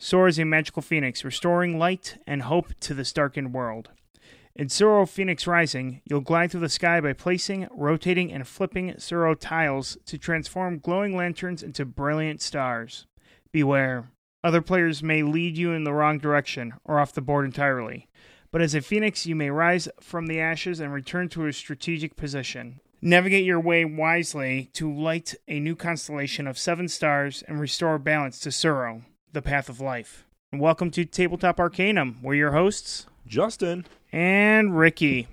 Soars a magical phoenix, restoring light and hope to this darkened world. In Tsuro Phoenix Rising, you'll glide through the sky by placing, rotating, and flipping Tsuro tiles to transform glowing lanterns into brilliant stars. Beware. Other players may lead you in the wrong direction or off the board entirely. But as a phoenix, you may rise from the ashes and return to a strategic position. Navigate your way wisely to light a new constellation of seven stars and restore balance to Tsuro, the path of life. And Welcome to Tabletop Arcanum. We're your hosts, Justin! and Ricky.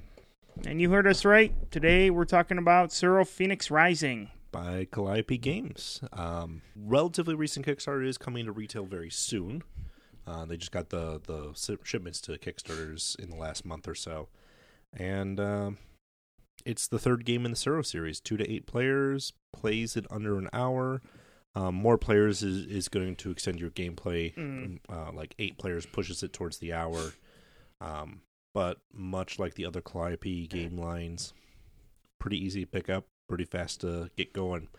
And you heard us right. Today we're talking about Tsuro Phoenix Rising. by Calliope Games. Um, relatively recent Kickstarter is coming to retail very soon. Uh, they just got the the shipments to Kickstarters in the last month or so, and um, it's the third game in the Tsuro series. Two to eight players plays it under an hour. Um, more players is, is going to extend your gameplay. Mm. Uh, like eight players pushes it towards the hour. Um, but much like the other Calliope game lines, pretty easy to pick up, pretty fast to get going.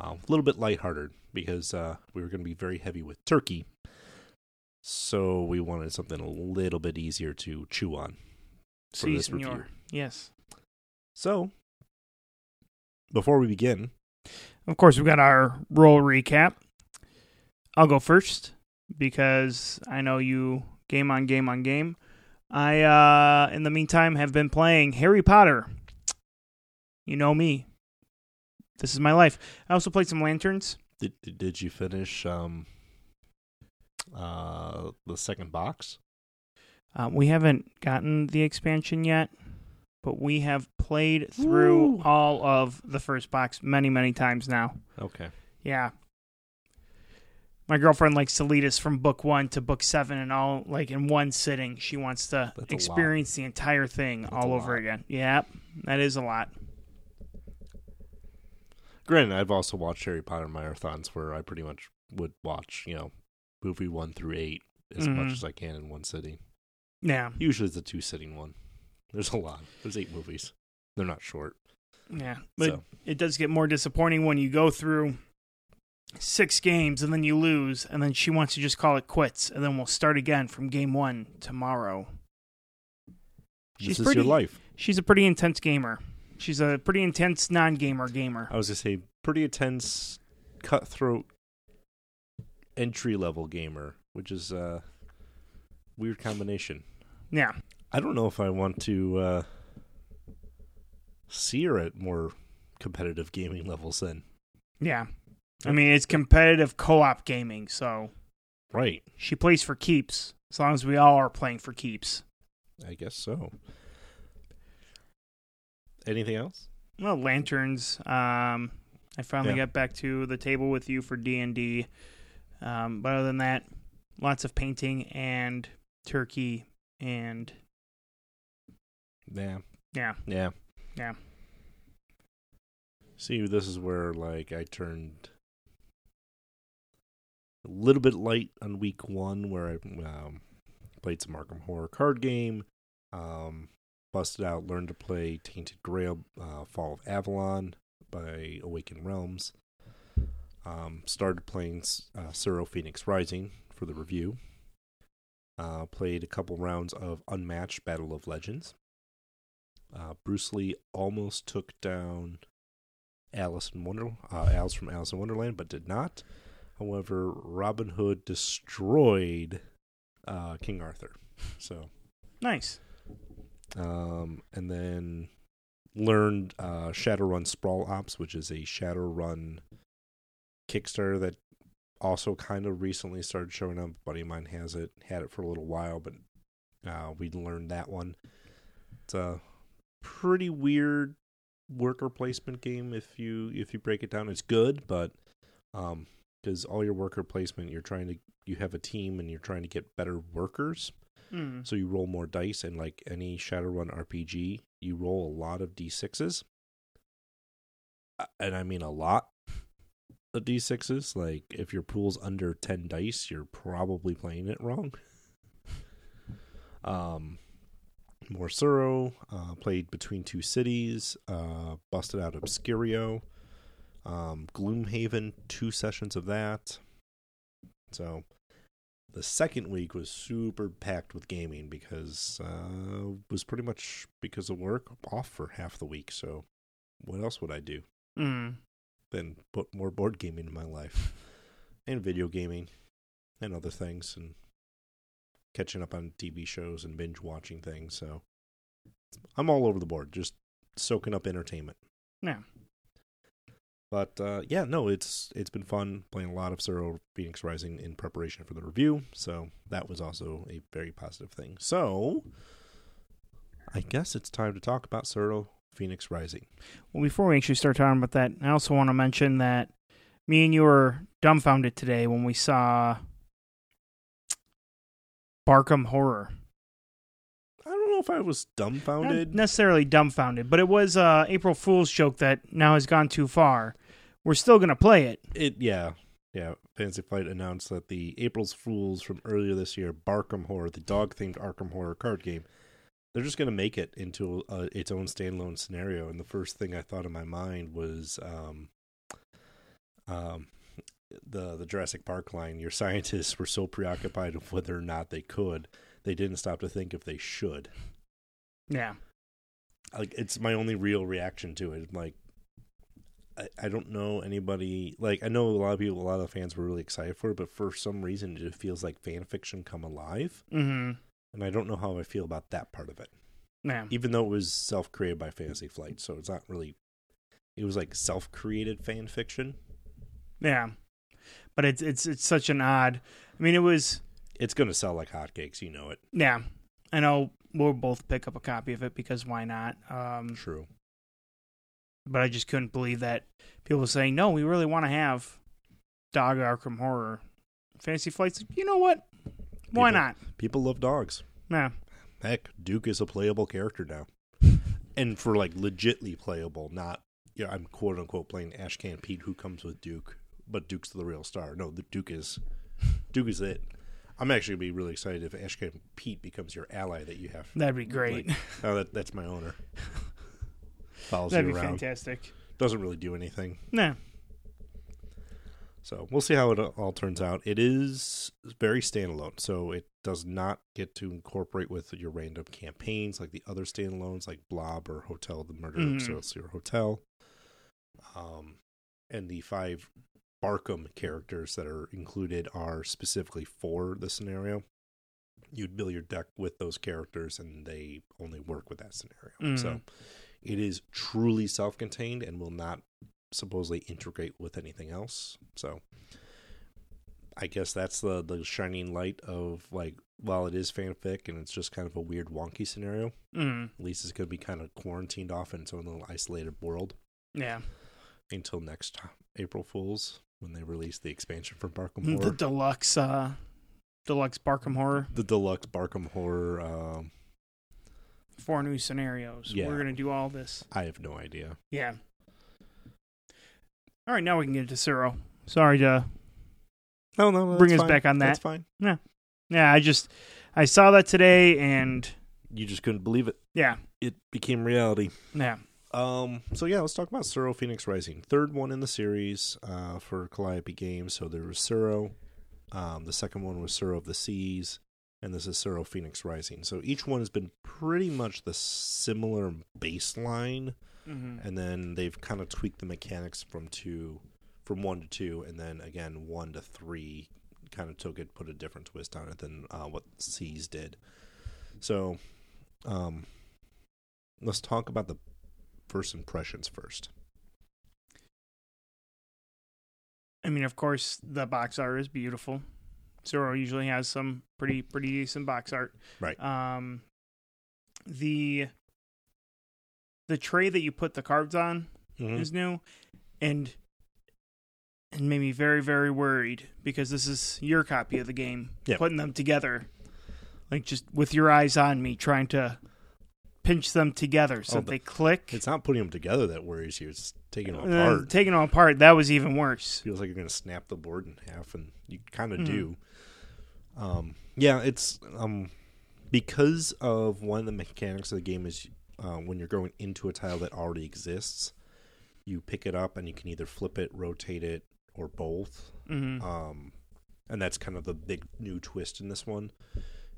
Uh, a little bit lighthearted because uh, we were going to be very heavy with turkey, so we wanted something a little bit easier to chew on for Si, this review. senor. Yes. So, before we begin, Of course, we've got our roll recap. I'll go first because I know you game on game on game. I, uh, in the meantime, have been playing Harry Potter. You know me. This is my life. I also played some Lanterns. did did you finish um uh the second box? Uh, we haven't gotten the expansion yet, but we have played through Woo. all of the first box many, many times now. Okay. Yeah. My girlfriend likes to lead us from book one to book seven and all like in one sitting. She wants to That's a lot. experience the entire thing That's a all over lot. again. Yep. That is a lot. Granted, I've also watched Harry Potter marathons where I pretty much would watch, you know, movie one through eight as Mhm. much as I can in one sitting. Yeah. Usually it's a two sitting one. There's a lot. There's eight movies. They're not short. Yeah. But so it does get more disappointing when you go through six games and then you lose and then she wants to just call it quits and then we'll start again from game one tomorrow. this She's is pretty your life. She's a pretty intense gamer. She's a pretty intense non-gamer gamer. I was gonna say pretty intense, cutthroat, entry level gamer, which is a weird combination. Yeah. I don't know if I want to uh, see her at more competitive gaming levels. Then, Yeah. I mean, it's competitive co-op gaming, so right? she plays for keeps. As long as we all are playing for keeps. I guess so. Anything else? Well, lanterns. Um, I finally Yeah. got back to the table with you for D and D. Um, but other than that, lots of painting and turkey and Yeah, yeah, yeah, Yeah. See, this is where like I turned a little bit light on week one, where I um, played some Arkham Horror card game, um, busted out, learned to play Tainted Grail, uh, Fall of Avalon by Awakened Realms. Um, started playing uh, Phoenix Rising for the review. Uh, played a couple rounds of Unmatched Battle of Legends. Uh, Bruce Lee almost took down Alice in Wonder, uh, Alice from Alice in Wonderland, but did not. However, Robin Hood destroyed uh, King Arthur. So, nice. um, and then learned uh, Shadowrun Sprawl Ops, which is a Shadowrun Kickstarter that also kind of recently started showing up. A buddy of mine has it, had it for a little while, but uh, we learned that one. It's a pretty weird worker placement game if you if you break it down. It's good, but um, because all your worker placement, you're trying to you have a team and you're trying to get better workers. Mm. So you roll more dice, and like any Shadowrun RPG, you roll a lot of d6s, Uh, and I mean a lot of d6s. Like if your pool's under ten dice, you're probably playing it wrong. Um, Morsuro uh, played between two cities, uh, busted out Obscurio, um, Gloomhaven, two sessions of that. So the second week was super packed with gaming because uh, was pretty much because of work off for half the week. So what else would I do Mm. than put more board gaming in my life and video gaming and other things and catching up on TV shows and binge watching things. So I'm all over the board, just soaking up entertainment. Yeah. But uh, yeah, no, it's it's been fun playing a lot of Tsuro Phoenix Rising in preparation for the review. So that was also a very positive thing. So I guess it's time to talk about Tsuro Phoenix Rising. Well, before we actually start talking about that, I also want to mention that me and you were dumbfounded today when we saw Barkham Horror. I don't know if I was dumbfounded. Not necessarily dumbfounded, but it was uh, April Fool's joke that now has gone too far. We're still going to play it. It yeah. Yeah, Fantasy Flight announced that the April's Fools from earlier this year, Barkham Horror, the dog-themed Arkham Horror card game, they're just going to make it into uh, its own standalone scenario. And the first thing I thought in my mind was, um, um, the the Jurassic Park line. Your scientists were so preoccupied with whether or not they could, they didn't stop to think if they should. Yeah. like it's my only real reaction to it. Like I, I don't know anybody like I know a lot of people a lot of fans were really excited for it, but for some reason it feels like fan fiction come alive. Mm-hmm. And I don't know how I feel about that part of it. Yeah. Even though it was self created by Fantasy Flight, so it's not really it was like self created fan fiction. Yeah. But it's it's it's such an odd. I mean, it was It's gonna sell like hotcakes, you know it. yeah. I know we'll both pick up a copy of it because why not? Um, True. but I just couldn't believe that people were saying no. We really want to have Dog Arkham Horror. Fantasy Flight's you know what? Why People- not? People love dogs. Yeah. Heck, Duke is a playable character now. and for like legitly playable, not yeah, I'm quote unquote playing Ashcan Pete who comes with Duke, but Duke's the real star. No, the Duke is Duke is it. I'm actually gonna be really excited if Ashcan Pete becomes your ally that you have. That'd be great. Like, oh, that, that's my owner. Follows That'd you be around. fantastic. Doesn't really do anything. Nah. So we'll see how it all turns out. It is very standalone, so it does not get to incorporate with your random campaigns like the other standalones, like Blob or Hotel the Murder Mhm. Excelsior Hotel. Um, and the five Barkham characters that are included are specifically for the scenario. You'd build your deck with those characters, and they only work with that scenario. Mhm. So it is truly self-contained and will not supposedly integrate with anything else. So I guess that's the the shining light of like while it is fanfic and it's just kind of a weird wonky scenario, Mm. at least it's gonna be kind of quarantined off in its own little isolated world Yeah. until next time, April Fools when they release the expansion for Barkham The deluxe uh deluxe Barkham Horror. The deluxe Barkham Horror, um, Four new scenarios. Yeah. We're gonna do all this. I have no idea. Yeah. All right, now we can get to Tsuro. Sorry to No, no, no Bring us fine. back on that. That's fine. Yeah, Yeah, I just I saw that today and You just couldn't believe it. yeah. It became reality. Yeah. Um. So yeah, let's talk about Tsuro Phoenix Rising, third one in the series uh, for Calliope Games. So there was Tsuro. Um, the second one was Tsuro of the Seas, and this is Tsuro Phoenix Rising. So each one has been pretty much the similar baseline, Mm-hmm. and then they've kind of tweaked the mechanics from two, from one to two, and then again one to three. Kind of took it, put a different twist on it than uh, what Seas did. So, um, let's talk about the first impressions first. I mean, of course, the box art is beautiful. Tsuro usually has some pretty pretty decent box art. Right. Um, the the tray that you put the cards on Mhm. is new, and and made me very very worried because this is your copy of the game. Yeah. Putting them together, like just with your eyes on me, trying to pinch them together so Oh, that they click. It's not putting them together that worries you. It's taking them then apart. taking them apart, that was even worse. feels like you're going to snap the board in half, and you kind of Mhm. do. Um, yeah, it's um, because of one of the mechanics of the game is uh, when you're going into a tile that already exists, you pick it up and you can either flip it, rotate it, or both. hmm Um, and that's kind of the big new twist in this one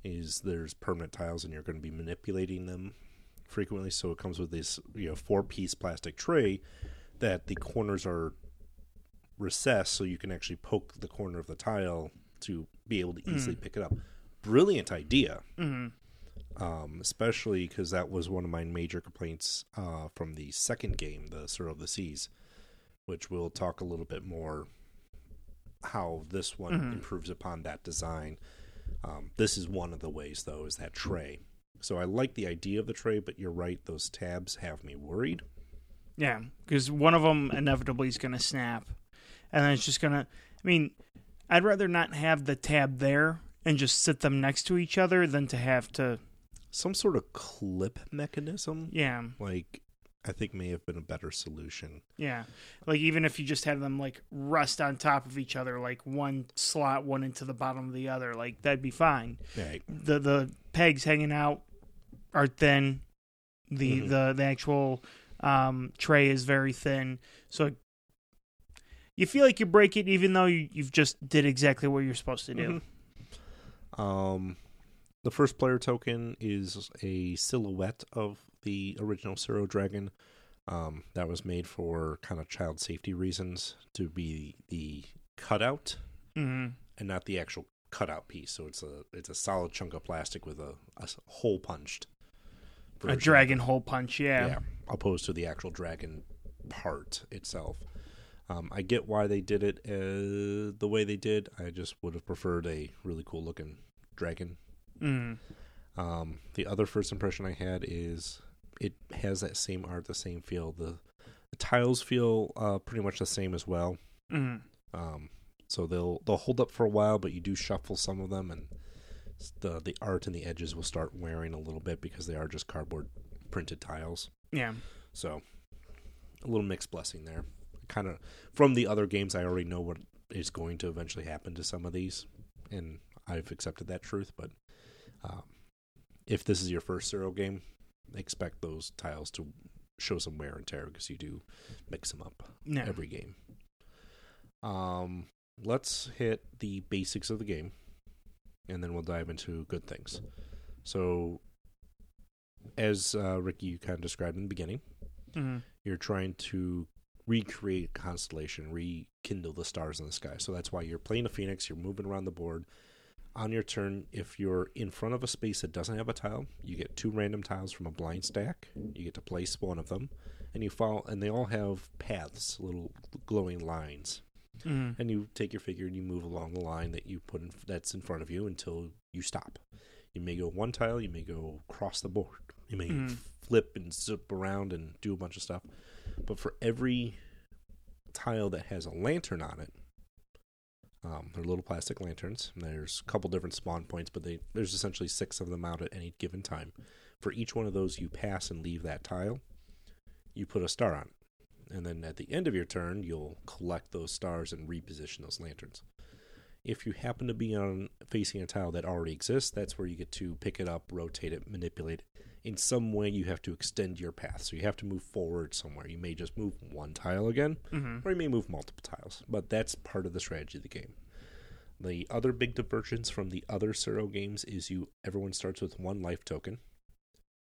is there's permanent tiles and you're going to be manipulating them frequently. So it comes with this you know four piece plastic tray that the corners are recessed, so you can actually poke the corner of the tile to be able to easily pick it up. Brilliant idea, hmm um, especially because that was one of my major complaints uh, from the second game, the Tsuro of the Seas, which we'll talk a little bit more how this one Mhm. improves upon that design. Um, this is one of the ways, though, is that tray. So I like the idea of the tray, but you're right; those tabs have me worried. Yeah, because one of them inevitably is going to snap, and then it's just going to. I mean, I'd rather not have the tab there and just sit them next to each other than to have to. Some sort of clip mechanism, Yeah, like I think, may have been a better solution. yeah. Like even if you just had them like rest on top of each other, like one slot one into the bottom of the other, like that'd be fine. Yeah, The the pegs hanging out are thin. The Mhm. the the actual um, tray is very thin, so you feel like you break it even though you, you've just did exactly what you're supposed to do. Mhm. Um, the first player token is a silhouette of the original Tsuro Dragon. Um, that was made for kind of child safety reasons to be the cutout hmm and not the actual cutout piece. So it's a it's a solid chunk of plastic with a hole punched. A dragon hole punch, yeah. yeah, opposed to the actual dragon part itself. Um, I get why they did it uh, the way they did. I just would have preferred a really cool looking dragon. Mm. Um, the other first impression I had is it has that same art, the same feel. The, the tiles feel uh, pretty much the same as well. Mm. Um, so they'll they'll hold up for a while, but you do shuffle some of them, and the the art and the edges will start wearing a little bit because they are just cardboard printed tiles. Yeah. So a little mixed blessing there. Kind of from the other games, I already know what is going to eventually happen to some of these, and I've accepted that truth. But um, if this is your first Tsuro game, expect those tiles to show some wear and tear because you do mix them up every game. Um, let's hit the basics of the game, and then we'll dive into good things. So, as uh, Ricky you kind of described in the beginning, Mhm. you're trying to recreate a constellation, rekindle the stars in the sky. So that's why you're playing a phoenix. You're moving around the board. On your turn, if you're in front of a space that doesn't have a tile, you get two random tiles from a blind stack. You get to place one of them, and you follow. And they all have paths, little glowing lines. Mhm. And you take your figure and you move along the line that you put in, that's in front of you until you stop. You may go one tile. You may go across the board. You may Mhm. flip and zip around and do a bunch of stuff. But for every tile that has a lantern on it, um, they're little plastic lanterns. And there's a couple different spawn points, but they, there's essentially six of them out at any given time. For each one of those you pass and leave that tile, you put a star on it. And then at the end of your turn, you'll collect those stars and reposition those lanterns. If you happen to be on facing a tile that already exists, that's where you get to pick it up, rotate it, manipulate it. In some way, you have to extend your path. So you have to move forward somewhere. You may just move one tile again, Mhm. or you may move multiple tiles. But that's part of the strategy of the game. The other big divergence from the other Tsuro games is you everyone starts with one life token.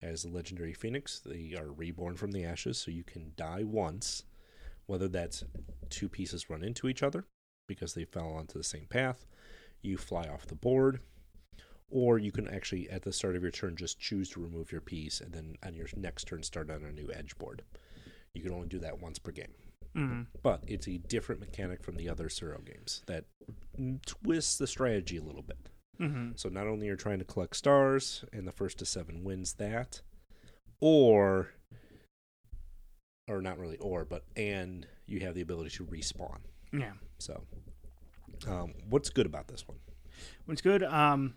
As the legendary phoenix, they are reborn from the ashes, so you can die once, whether that's two pieces run into each other because they fell onto the same path, you fly off the board, or you can actually at the start of your turn just choose to remove your piece and then on your next turn start on a new edge board. You can only do that once per game Mhm. but it's a different mechanic from the other Tsuro games that twists the strategy a little bit. Mhm. So not only you're you trying to collect stars, and the first to seven wins that, or, or not really or, but and you have the ability to respawn. Yeah. So, um, what's good about this one? What's good? Um,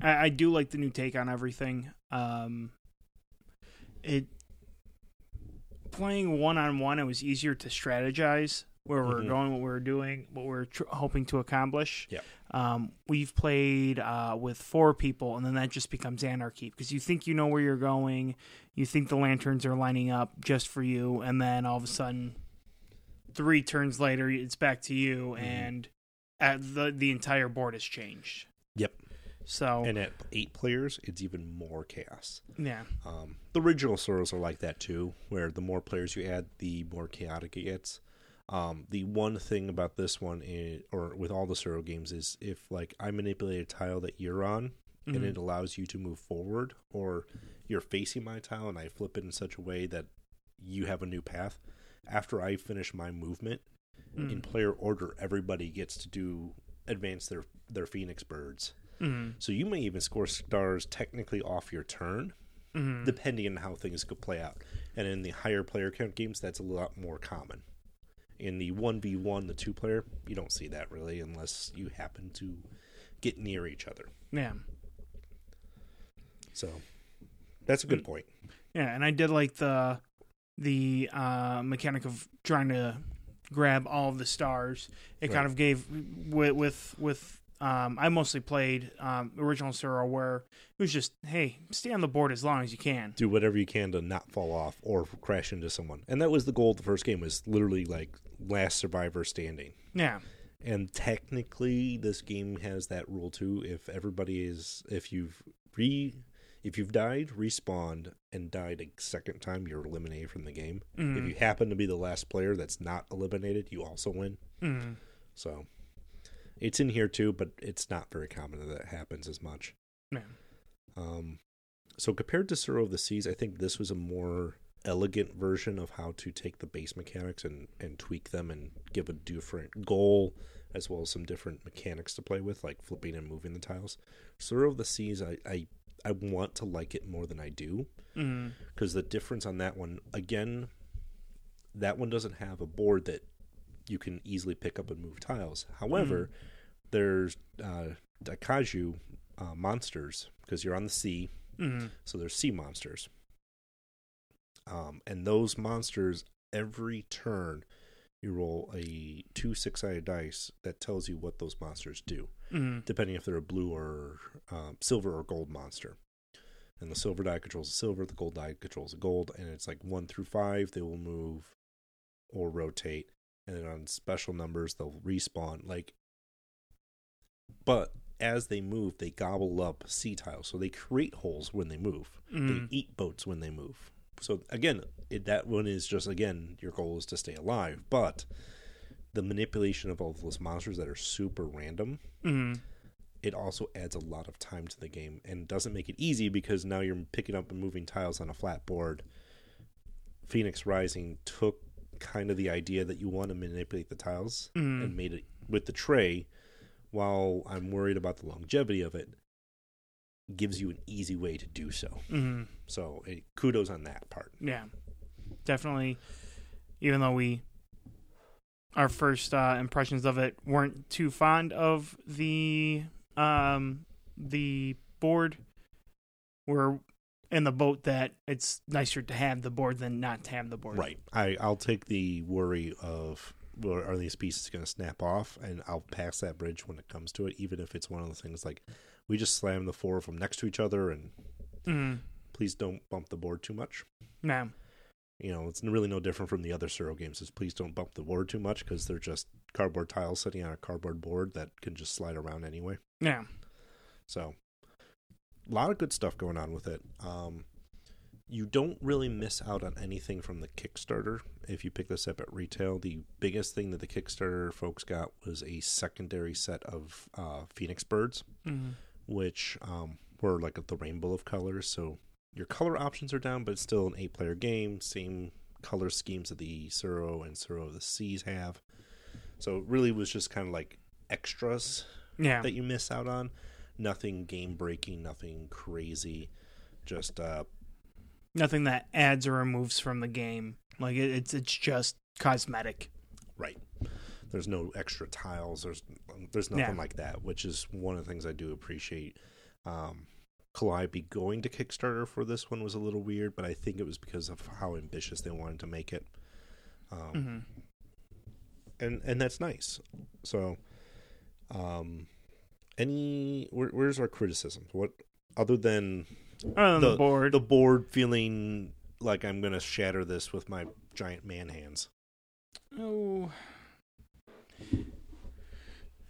I, I do like the new take on everything. Um, it playing one on one, it was easier to strategize where we're Mhm. going, what we're doing, what we're tr- hoping to accomplish. Yep. Um, we've played uh, with four people, and then that just becomes anarchy because you think you know where you're going, you think the lanterns are lining up just for you, and then all of a sudden, three turns later, it's back to you, Mhm. and uh, the the entire board has changed. Yep. So And at eight players, it's even more chaos. yeah, Um, the original Tsuros are like that too, where the more players you add, the more chaotic it gets. Um, the one thing about this one, is, or with all the Tsuro games, is if like I manipulate a tile that you're on, and Mhm. it allows you to move forward, or you're facing my tile and I flip it in such a way that you have a new path. After I finish my movement Mhm. in player order, everybody gets to do advance their their Phoenix birds. Mhm. So you may even score stars technically off your turn, Mhm. depending on how things could play out. And in the higher player count games, that's a lot more common. In the 1v1, the two player, you don't see that really unless you happen to get near each other. yeah, So that's a good point. yeah, and I did like the the uh, mechanic of trying to grab all of the stars. It Right. kind of gave with with with. Um, I mostly played um, original Tsuro where it was just, hey, stay on the board as long as you can. Do whatever you can to not fall off or crash into someone. And that was the goal of the first game was literally like last survivor standing. Yeah, And technically this game has that rule too. If everybody is if you've re if you've died, respawned, and died a second time, you're eliminated from the game. Mhm. If you happen to be the last player that's not eliminated, you also win. Mhm. So it's in here too, but it's not very common that that happens as much. yeah, Um, so compared to Tsuro of the Seas, I think this was a more elegant version of how to take the base mechanics and, and tweak them and give a different goal as well as some different mechanics to play with, like flipping and moving the tiles. Tsuro of the Seas, I, I, I want to like it more than I do because the difference on that one, again, that one doesn't have a board that you can easily pick up and move tiles. However, there's uh, Daikaiju uh, monsters because you're on the sea, Mhm. so there's sea monsters. Um, and those monsters, every turn, you roll a two six sided dice that tells you what those monsters do, Mhm. depending if they're a blue or um, silver or gold monster. And the silver die controls the silver, the gold die controls the gold, and it's like one through five, they will move or rotate. And then on special numbers, they'll respawn. Like, but as they move, they gobble up sea tiles, so they create holes when they move. Mhm. They eat boats when they move. So again, it, that one is just again your goal is to stay alive, but the manipulation of all those monsters that are super random, Mhm. it also adds a lot of time to the game and doesn't make it easy because now you're picking up and moving tiles on a flat board. Phoenix Rising took kind of the idea that you want to manipulate the tiles Mhm. and made it with the tray. While I'm worried about the longevity of it, gives you an easy way to do so. Mhm. So eh, kudos on that part. Yeah, definitely. Even though we, our first uh, impressions of it weren't too fond of the um the board, we're in the boat that it's nicer to have the board than not to have the board. Right. I I'll take the worry of well, are these pieces going to snap off, and I'll pass that bridge when it comes to it, even if it's one of the things like we just slam the four of them next to each other, and Mm. please don't bump the board too much. No. You know, it's really no different from the other Tsuro games. Is please don't bump the board too much because they're just cardboard tiles sitting on a cardboard board that can just slide around anyway. Yeah. So, a lot of good stuff going on with it. Um, you don't really miss out on anything from the Kickstarter if you pick this up at retail. The biggest thing that the Kickstarter folks got was a secondary set of uh, Phoenix birds, Mm. Which um, were like the rainbow of colors. So your color options are down, but it's still an eight-player game. Same color schemes that the Tsuro and Tsuro of the Seas have. So it really was just kind of like extras Yeah. that you miss out on. Nothing game breaking, nothing crazy. Just uh Nothing that adds or removes from the game. Like it, it's it's just cosmetic. right. There's no extra tiles. There's there's nothing Yeah. like that, which is one of the things I do appreciate. Um, Calliope going to Kickstarter for this one was a little weird, but I think it was because of how ambitious they wanted to make it. Um, hmm and and that's nice. So, um, any where, where's our criticisms? What other than Other than the, board, the board feeling like I'm gonna shatter this with my giant man hands? oh,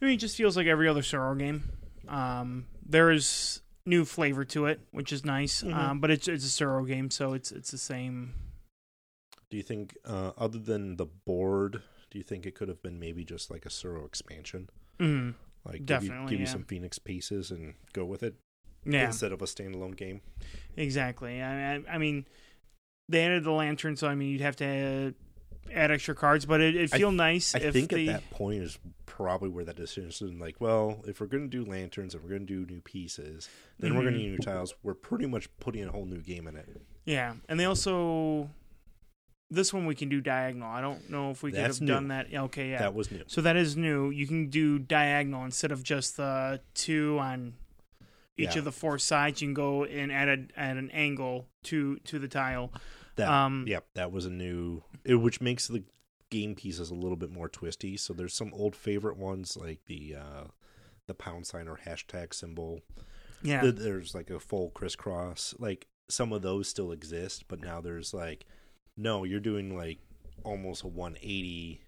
I mean, it just feels like every other Tsuro game. Um, there's new flavor to it, which is nice. Mhm. Um, but it's it's a Tsuro game, so it's it's the same. Do you think, uh, other than the board, do you think it could have been maybe just like a Tsuro expansion? Mm, Like give you, Definitely, give you some Phoenix pieces and go with it yeah, instead of a standalone game. exactly. I, I, I mean, they added the lantern, so I mean, you'd have to add, extra cards, but it it I feel nice I think the at that point is probably where that decision is like, well, if we're going to do lanterns and we're going to do new pieces, then we're going to mm-hmm. need new tiles. We're pretty much putting a whole new game in it. yeah, and they also this one we can do diagonal. I don't know if we could That's have done new. that. Okay, yeah. That was new. So that is new. You can do diagonal instead of just the two on each Yeah. of the four sides. You can go and add a, at an angle to to the tile. That Um, yep, that was a new, it, which makes the game pieces a little bit more twisty. So there's some old favorite ones like the uh, the pound sign or hashtag symbol. Yeah, Th- There's like a full crisscross. Like some of those still exist, but now there's like, no, you're doing like almost a 180,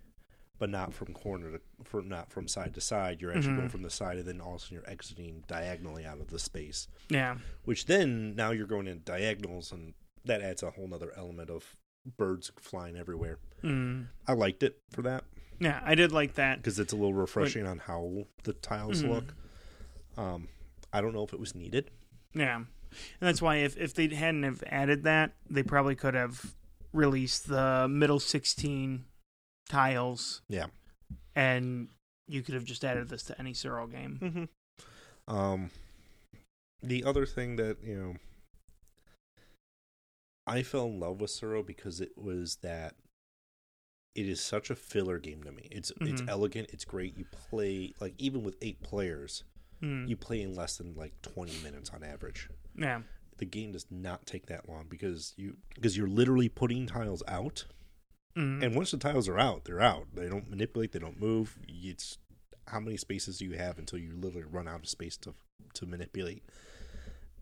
but not from corner to for not from side to side. You're actually Mhm. going from the side, and then also you're exiting diagonally out of the space. yeah, Which then now you're going in diagonals, and that adds a whole nother element of birds flying everywhere. mm. I liked it for that yeah. I did like that. because it's a little refreshing on how the tiles Mhm. look. Um, I don't know if it was needed. Yeah, and that's why if if they hadn't have added that, they probably could have released the middle sixteen tiles, Yeah. and you could have just added this to any Tsuro game. Mm-hmm. Um, the other thing that you know, I fell in love with Tsuro because it was that it is such a filler game to me. It's it's Mhm. elegant. It's great. You play like even with eight players, Mm. you play in less than like twenty minutes on average. Yeah, The game does not take that long because you because you're literally putting tiles out, mm. and once the tiles are out, they're out. They don't manipulate. They don't move. It's how many spaces do you have until you literally run out of space to to manipulate,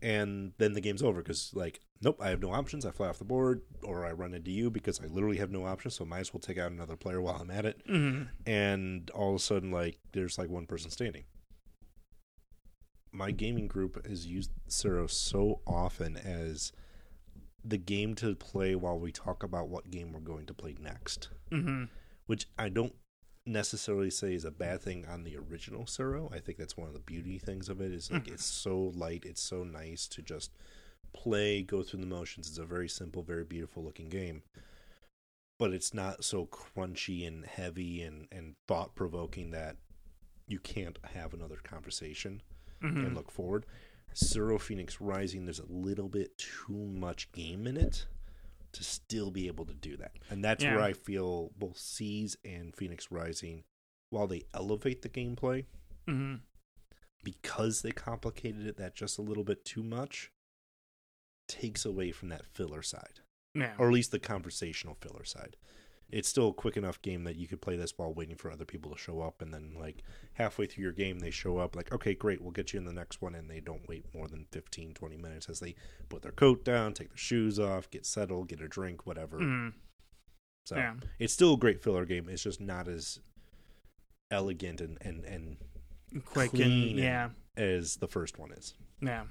and then the game's over because like nope, I have no options. I fly off the board, or I run into you because I literally have no options. So I might as well take out another player while I'm at it, Mhm. and all of a sudden like there's like one person standing. My gaming group has used Tsuro so often as the game to play while we talk about what game we're going to play next Mhm. which I don't necessarily say is a bad thing on the original Tsuro. I think that's one of the beauty things of it is like Mhm. it's so light, it's so nice to just play, go through the motions. It's a very simple, very beautiful looking game. But it's not so crunchy and heavy and, and thought provoking that you can't have another conversation Mhm. and look forward. Tsuro Phoenix Rising, there's a little bit too much game in it to still be able to do that. And that's Yeah. where I feel both Seas and Phoenix Rising, while they elevate the gameplay, Mhm. because they complicated it that just a little bit too much, takes away from that filler side. Yeah. Or at least the conversational filler side. It's still a quick enough game that you could play this while waiting for other people to show up and then like halfway through your game they show up like okay great we'll get you in the next one and they don't wait more than 15 20 minutes as they put their coat down take their shoes off get settled get a drink whatever Mhm. so Yeah. it's still a great filler game it's just not as elegant and and, and Quick and- yeah. as the first one is Yeah.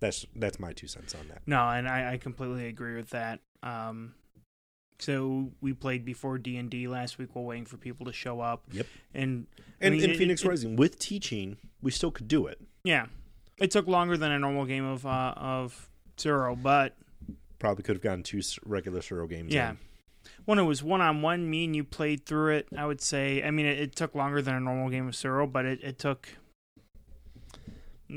that's that's my two cents on that No, and I, I completely agree with that. Um, so we played before D and D last week. We're waiting for people to show up. Yep. And I and mean, in it- phoenix it- rising with teaching we still could do it yeah, it took longer than a normal game of uh, of Tsuro, but probably could have gotten two regular Tsuro games yeah. in. When it was one on one, me and you played through it. I would say. I mean, it, it took longer than a normal game of Tsuro, but it, it took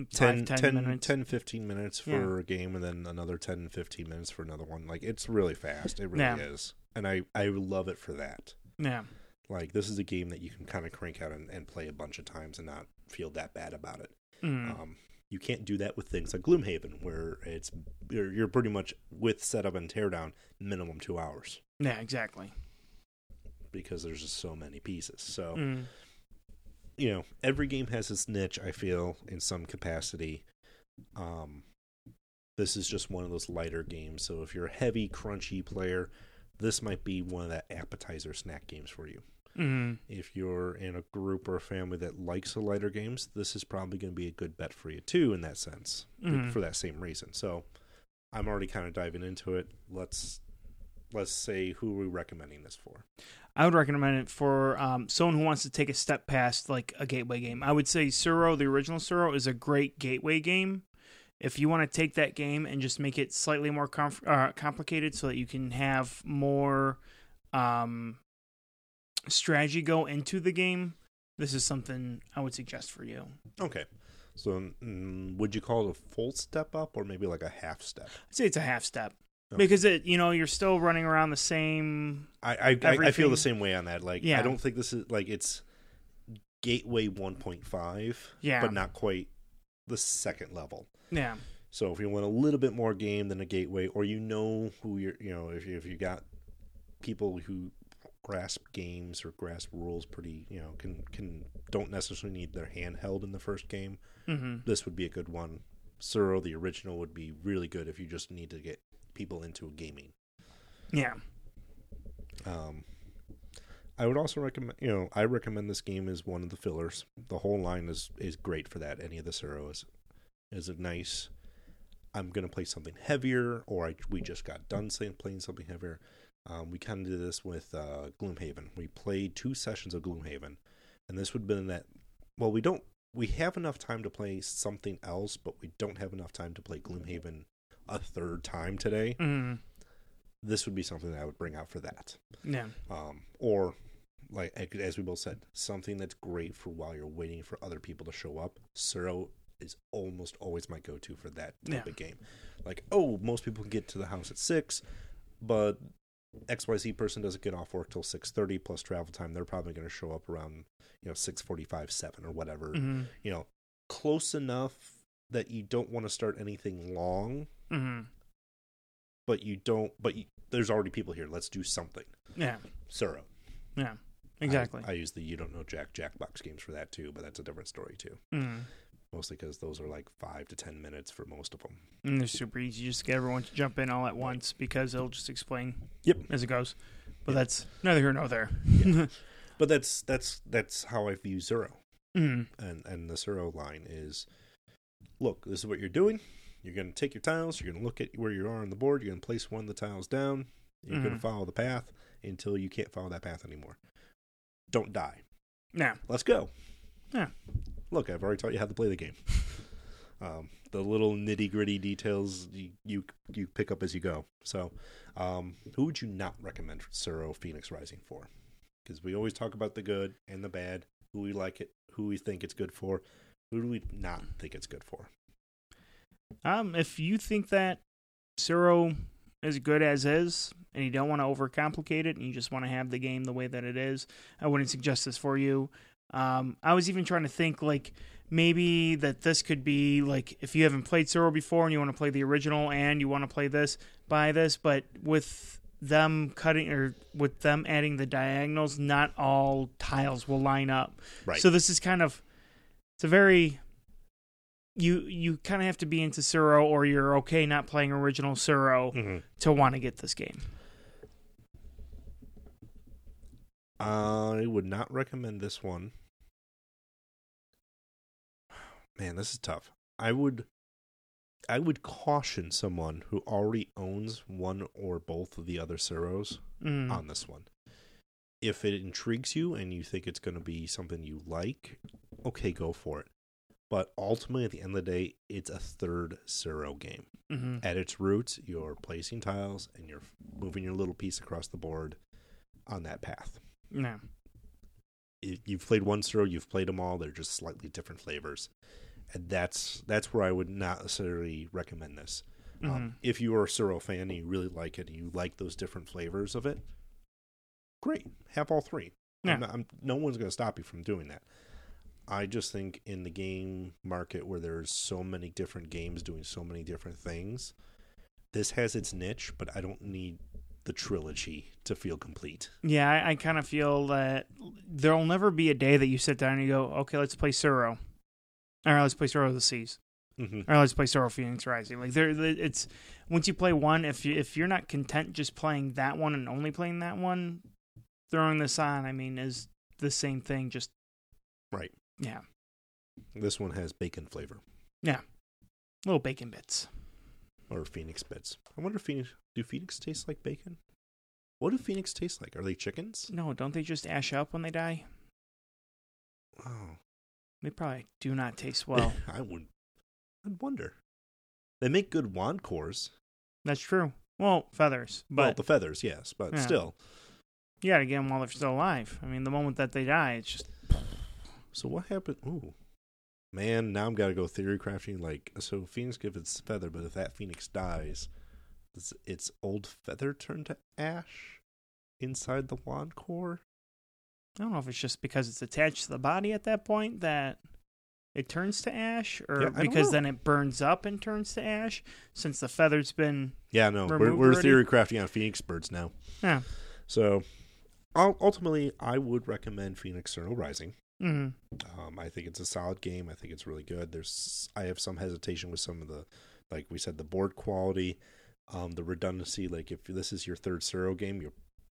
10, 10 10, minutes. 10, 15 minutes for Yeah. a game and then another 10 15 minutes for another one like it's really fast it really Yeah. is and i i love it for that Yeah. like this is a game that you can kind of crank out and, and play a bunch of times and not feel that bad about it Mm. um You can't do that with things like Gloomhaven, where it's you're, you're pretty much with setup and teardown minimum two hours Yeah, exactly. because there's just so many pieces. So Mm. You know, every game has its niche. I feel in some capacity. Um, this is just one of those lighter games. So if you're a heavy, crunchy player, this might be one of that appetizer snack games for you. Mm. If you're in a group or a family that likes the lighter games, this is probably going to be a good bet for you too. In that sense, Mhm. for that same reason. So I'm already kind of diving into it. Let's let's say who are we recommending this for? I would recommend it for um, someone who wants to take a step past like a gateway game. I would say Tsuro, the original Tsuro, is a great gateway game. If you want to take that game and just make it slightly more comf- uh, complicated so that you can have more um, strategy go into the game, this is something I would suggest for you. Okay. So mm, would you call it a full step up or maybe like a half step? I'd say it's a half step Okay. because it, you know, you're still running around the same. I I, I, feel the same way on that. Like Yeah. I don't think this is like it's Gateway 1.5, Yeah. but not quite the second level. Yeah, So if you want a little bit more game than a Gateway, or you know who you're, you know, if you, if you got people who grasp games or grasp rules pretty, you know, can can don't necessarily need their hand held in the first game. hmm This would be a good one. Tsuro, the original, would be really good if you just need to get people into gaming. yeah, Um, I would also recommend, you know, I recommend this game as one of the fillers. The whole line is is great for that. Any of the Tsuro is is a nice. I'm gonna play something heavier, or I, we just got done saying playing something heavier. Um, we kind of did this with uh, Gloomhaven. We played two sessions of Gloomhaven, and this would have been that. Well, we don't. We have enough time to play something else, but we don't have enough time to play Gloomhaven a third time today. hmm This would be something that I would bring out for that yeah, um, or like as we both said, something that's great for while you're waiting for other people to show up. Tsuro is almost always my go-to for that type Yeah. of game. Like, oh, most people can get to the house at six, but XYZ person doesn't get off work till six thirty plus travel time. They're probably going to show up around you know six forty-five, seven or whatever. hmm You know, close enough that you don't want to start anything long, hmm but you don't. But you, there's already people here. Let's do something. yeah, Tsuro. yeah, exactly. I, I use the you don't know Jack Jackbox games for that too, but that's a different story too. Mhm. Mostly because those are like five to ten minutes for most of them. And they're super easy. You just get everyone to jump in all at once because they'll just explain Yep. as it goes. But Yep. that's neither here nor there. But that's that's that's how I view Tsuro, Mhm. and and the Tsuro line is, look, this is what you're doing. You're going to take your tiles. You're going to look at where you are on the board. You're going to place one of the tiles down. You're going Mhm. to follow the path until you can't follow that path anymore. Don't die. Yeah. Let's go. Yeah. Look, I've already taught you how to play the game. um, the little nitty gritty details you, you you pick up as you go. So, um, who would you not recommend Tsuro Phoenix Rising for? Because we always talk about the good and the bad, who we like it, who we think it's good for, who do we not think it's good for. Um, if you think that Tsuro is good as is, and you don't want to overcomplicate it, and you just want to have the game the way that it is, I wouldn't suggest this for you. Um, I was even trying to think like maybe that this could be like if you haven't played Tsuro before and you want to play the original and you want to play this, buy this. But with them cutting or with them adding the diagonals, not all tiles will line up. Right. So this is kind of it's a very you you kind of have to be into Tsuro or you're okay not playing original Tsuro Mhm. to want to get this game. I would not recommend this one. Man, this is tough. I would I would caution someone who already owns one or both of the other Tsuros Mm. on this one. If it intrigues you and you think it's going to be something you like, okay, go for it. But ultimately, at the end of the day, it's a third Tsuro game. hmm At its roots, you're placing tiles and you're moving your little piece across the board on that path No. if you've played one Tsuro, you've played them all. They're just slightly different flavors, and that's that's where I would not necessarily recommend this. hmm Um, if you are a Tsuro fan and you really like it, and you like those different flavors of it, great, have all three. Yeah. I'm not, I'm, no one's going to stop you from doing that. I just think in the game market where there's so many different games doing so many different things, this has its niche, but I don't need the trilogy to feel complete. Yeah, I, I kind of feel that there'll never be a day that you sit down and you go, okay, let's play Tsuro. All right, let's play Tsuro of the Seas. Mm-hmm. All right, let's play Tsuro Phoenix Rising. Like there, it's once you play one, if you if you're not content just playing that one and only playing that one, throwing this on, I mean, is the same thing. Just Right. yeah, This one has bacon flavor Yeah. little bacon bits. or phoenix bits. I wonder if phoenix do phoenix taste like bacon? What do phoenix taste like? Are they chickens? No, don't they just ash up when they die? Oh, They probably do not taste well. I would. I'd wonder. They make good wand cores. That's true. Well, feathers, well, but the feathers, yes, but Yeah. still. You got to get them while they're still alive. I mean, the moment that they die, it's just So what happened? Ooh, man! Now I'm gotta go theory crafting. Like, so phoenix gives its feather, but if that phoenix dies, does its old feather turn to ash inside the wand core? I don't know if it's just because it's attached to the body at that point that it turns to ash, or Yeah, because then it burns up and turns to ash since the feather's been. Yeah, no, we're, we're theory crafting on phoenix birds now. Yeah. So, ultimately, I would recommend Phoenix Eternal Rising. hmm Um, I think it's a solid game. I think it's really good. There's I have some hesitation with some of the, like we said, the board quality, um, the redundancy. Like if this is your third Tsuro game, you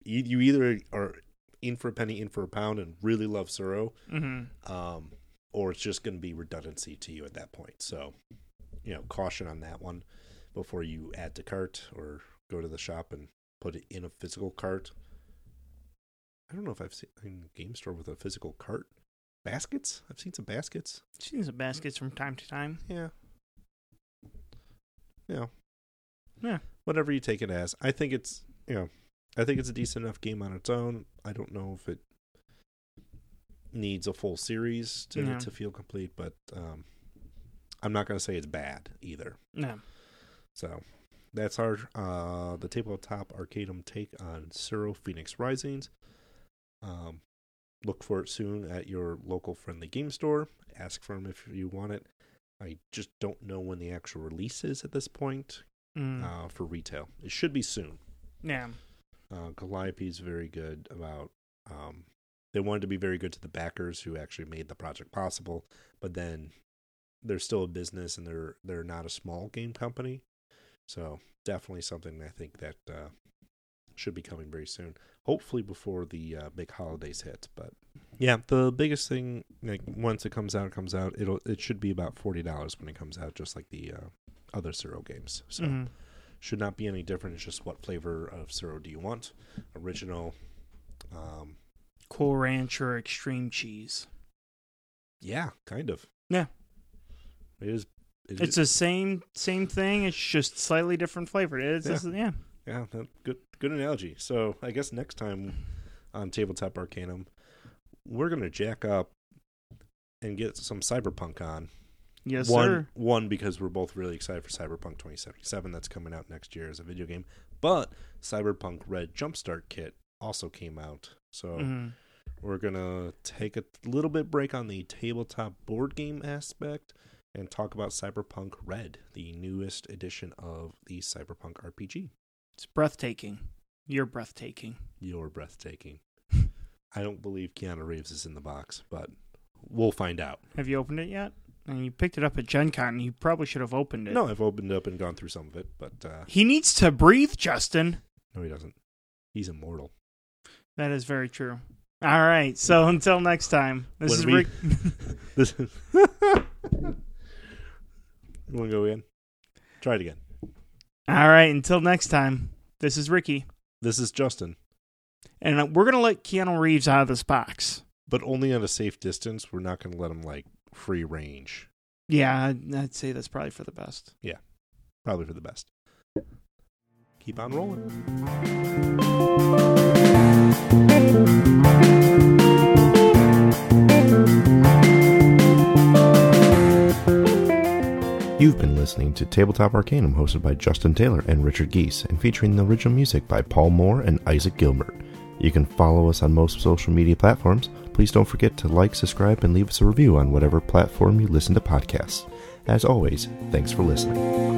you either are in for a penny, in for a pound, and really love Tsuro, hmm um, or it's just going to be redundancy to you at that point. So, you know, caution on that one before you add to cart or go to the shop and put it in a physical cart. I don't know if I've seen a game store with a physical cart. Baskets? I've seen some baskets. Seen some baskets from time to time. Yeah. Yeah. Yeah. Whatever you take it as. I think it's, you know, I think it's a decent enough game on its own. I don't know if it needs a full series to Yeah. to feel complete, but um I'm not going to say it's bad either. No. So that's our uh the tabletop Arcanum take on Tsuro Phoenix Risings. Um look for it soon at your local friendly game store. Ask for them if you want it. I just don't know when the actual release is at this point Mm. uh, for retail. It should be soon. yeah. Uh, Calliope is very good about. Um, they wanted to be very good to the backers who actually made the project possible, but then they're still a business and they're they're not a small game company, so definitely something I think that uh, should be coming very soon. Hopefully before the uh, big holidays hit. But yeah, the biggest thing like once it comes out, it comes out. It'll it should be about forty dollars when it comes out, just like the uh, other Tsuro games. So Mhm. should not be any different. It's just what flavor of Tsuro do you want? Original. Um, Cool Ranch or Extreme Cheese. yeah, kind of. Yeah. It is. it It's is- the same same thing. It's just slightly different flavor. It's Yeah. just- yeah. Yeah, that, good good analogy. So I guess next time on Tabletop Arcanum, we're gonna jack up and get some cyberpunk on. Yes, one, sir. one because we're both really excited for Cyberpunk 2077 that's coming out next year as a video game. But Cyberpunk Red Jumpstart Kit also came out, so Mhm. we're gonna take a little bit break on the tabletop board game aspect and talk about Cyberpunk Red, the newest edition of the Cyberpunk RPG. It's breathtaking. You're breathtaking. You're breathtaking. I don't believe Keanu Reeves is in the box, but we'll find out. Have you opened it yet? And you picked it up at Gen Con. You probably should have opened it. No, I've opened up and gone through some of it, but uh, He needs to breathe, Justin. no, he doesn't. He's immortal. That is very true. All right. So until next time, this When is we- Rick. This is. you want to go again? Try it again. All right. Until next time, this is Ricky. This is Justin, And we're going to let Keanu Reeves out of this box. but only at a safe distance. We're not going to let him like free range. Yeah, I'd, I'd say that's probably for the best. Yeah, probably for the best. Keep on rolling. You've been listening to Tabletop Arcanum, hosted by Justin Taylor and Richard Geese, and featuring the original music by Paul Moore and Isaac Gilbert. You can follow us on most social media platforms. Please don't forget to like, subscribe, and leave us a review on whatever platform you listen to podcasts. As always, thanks for listening.